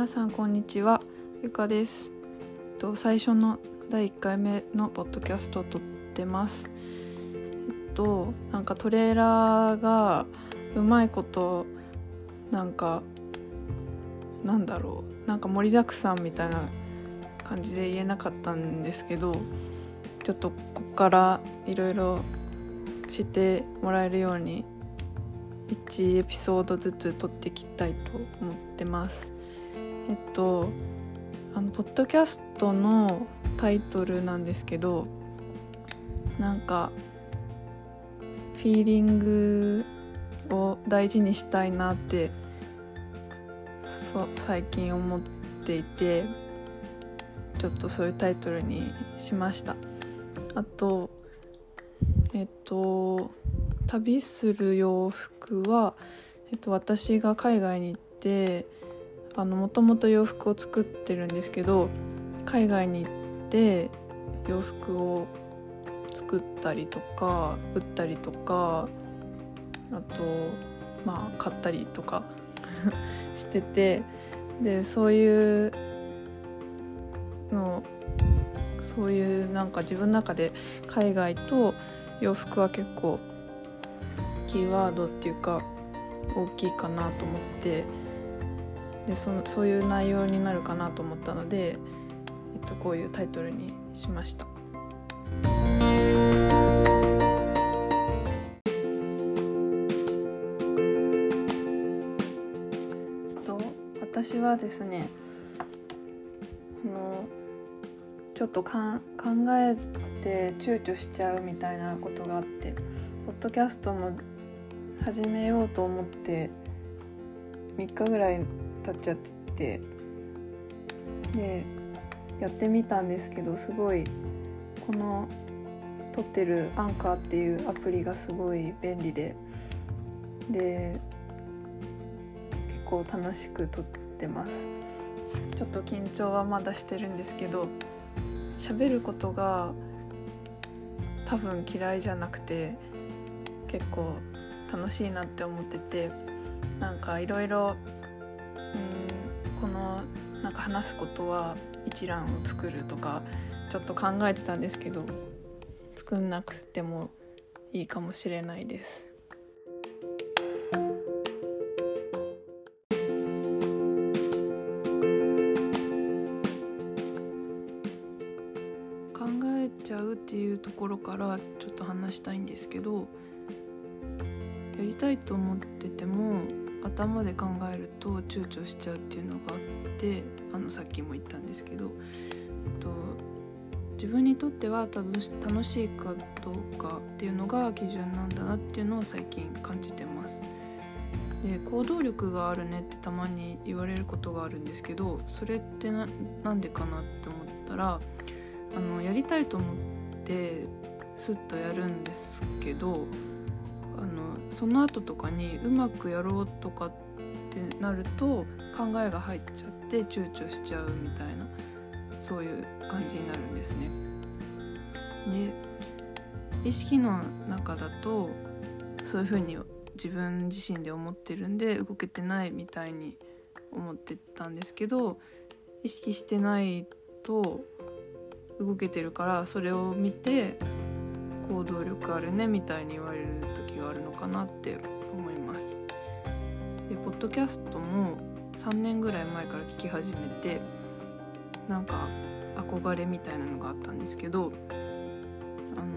皆さんこんにちはゆかですと最初の第1回目のポッドキャストを撮ってますえっとなんかトレーラーがうまいことなんかなんだろうなんか盛りだくさんみたいな感じで言えなかったんですけどちょっとこっからいろいろ知ってもらえるように1エピソードずつ撮っていきたいと思ってます。えっとあのポッドキャストのタイトルなんですけどなんかフィーリングを大事にしたいなってそ最近思っていてちょっとそういうタイトルにしました。あとえっと旅する洋服は、えっと、私が海外に行ってもともと洋服を作ってるんですけど海外に行って洋服を作ったりとか売ったりとかあとまあ買ったりとか しててでそういうのそういうなんか自分の中で海外と洋服は結構キーワードっていうか大きいかなと思ってでそのそういう内容になるかなと思ったので、えっと、こういうタイトルにしました。と私はですねあのちょっとか考えて躊躇しちゃうみたいなことがあってポッドキャストも始めようと思って3日ぐらい経っちゃって。でやってみたんですけどすごいこの撮ってるアンカーっていうアプリがすごい便利で。で結構楽しく撮ってます。ちょっと緊張はまだしてるんですけど喋ることが多分嫌いじゃなくて結構楽しいなって思っててなんかいろいろこのなんか話すことは一覧を作るとかちょっと考えてたんですけど作んなくてもいいかもしれないです。考えちゃうっていうところからちょっと話したいんですけどやりたいと思ってても頭で考えると躊躇しちゃうっていうのがあってあのさっきも言ったんですけど、えっと、自分にとっては楽しいかどうかっていうのが基準なんだなっていうのを最近感じてます。で行動力があるねってたまに言われることがあるんですけどそれってななんでかなって思ったらあのやりたいと思ってスッとやるんですけどその後とかにうまくやろうとかってなると考えが入っちゃって躊躇しちゃうみたいなそういう感じになるんですね。で意識の中だとそういうふうに自分自身で思ってるんで動けてないみたいに思ってたんですけど意識してないと動けてるからそれを見て行動力あるねみたいに言われるかなって思いますでポッドキャストも3年ぐらい前から聞き始めてなんか憧れみたいなのがあったんですけどあの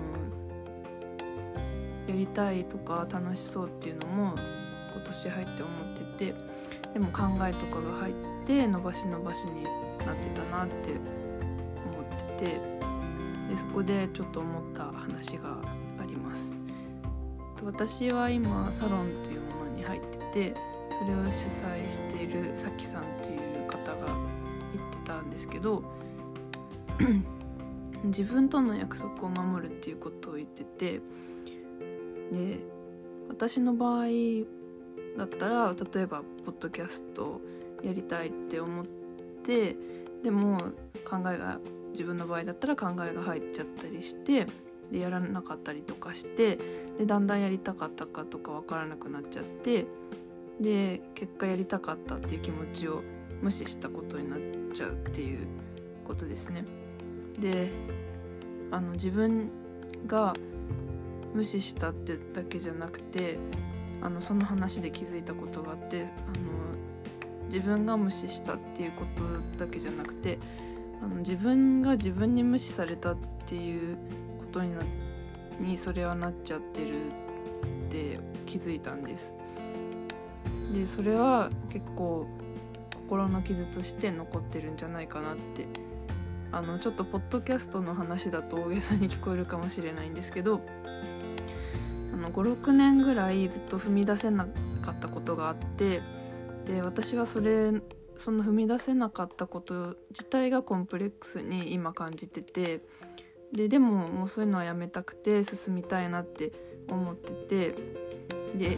やりたいとか楽しそうっていうのも今年入って思っててでも考えとかが入って伸ばし伸ばしになってたなって思ってて。でそこでちょっと思った話があります私は今サロンというものに入っててそれを主催しているさきさんという方が言ってたんですけど 自分との約束を守るっていうことを言っててで私の場合だったら例えばポッドキャストやりたいって思ってでも考えが自分の場合だったら考えが入っちゃったりしてでやらなかったりとかしてでだんだんやりたかったかとか分からなくなっちゃってで結果やりたかったっていう気持ちを無視したことになっちゃうっていうことですね。であの自分が無視したってだけじゃなくてあのその話で気づいたことがあってあの自分が無視したっていうことだけじゃなくてあの自分が自分に無視されたっていうことになにそれはなっちゃってるって気づいたんです。でそれは結構心の傷として残ってるんじゃないかなってあのちょっとポッドキャストの話だと大げさに聞こえるかもしれないんですけど56年ぐらいずっと踏み出せなかったことがあってで私はそれその踏み出せなかったこと自体がコンプレックスに今感じててででももうそういうのはやめたくて進みたいなって思っててで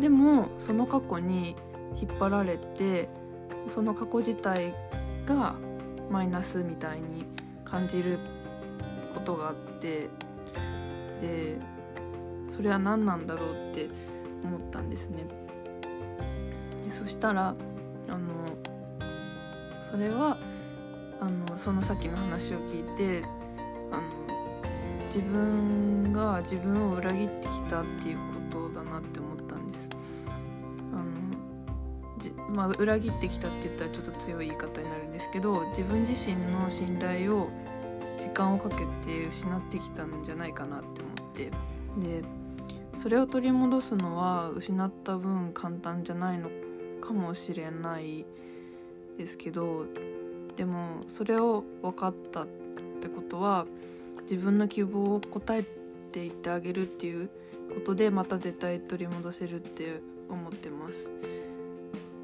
でもその過去に引っ張られてその過去自体がマイナスみたいに感じることがあってでそれは何なんだろうって思ったんですね。でそしたらあのそれはあのその先の話を聞いてあの自分が自分を裏切ってきたっていうことだなって思ったんです。あのじまあ、裏切ってきたって言ったらちょっと強い言い方になるんですけど自分自身の信頼を時間をかけて失ってきたんじゃないかなって思ってでそれを取り戻すのは失った分簡単じゃないのかもしれないですけどでもそれを分かったってことは自分の希望を答えていってあげるっていうことでまた絶対取り戻せるって思ってます。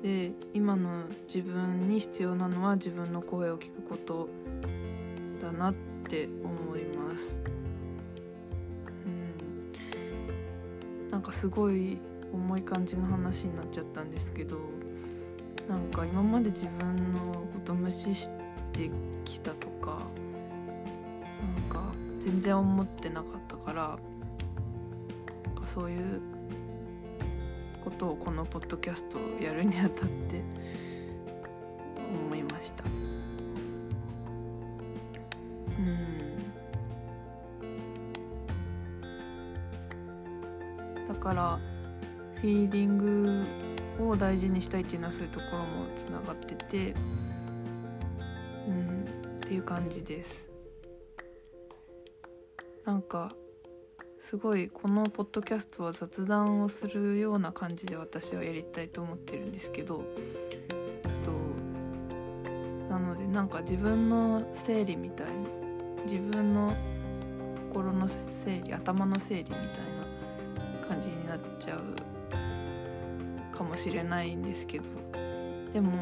で今の自分に必要なのは自分の声を聞くことだなって思います。なんかすごい重い感じの話になっちゃったんですけどなんか今まで自分のこと無視してきたとか全然思ってなかったからそういうことをこのポッドキャストをやるにあたって思いました。うんだからフィーリングを大事にしたいっていうのはそういうところもつながっててうんっていう感じですなんかすごいこのポッドキャストは雑談をするような感じで私はやりたいと思ってるんですけどとなのでなんか自分の整理みたいに自分の心の整理頭の整理みたいな感じになっちゃうかもしれないんですけどでも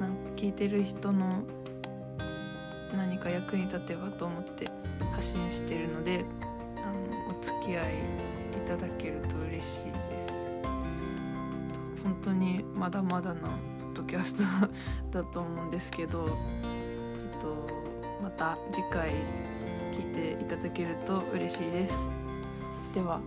なんか聞いてる人の何か役に立てばと思って発信してるのであのお付き合いいただけると嬉しいです本当にまだまだなポッドキャストだと思うんですけど、えっと、また次回聞いていただけると嬉しいです。では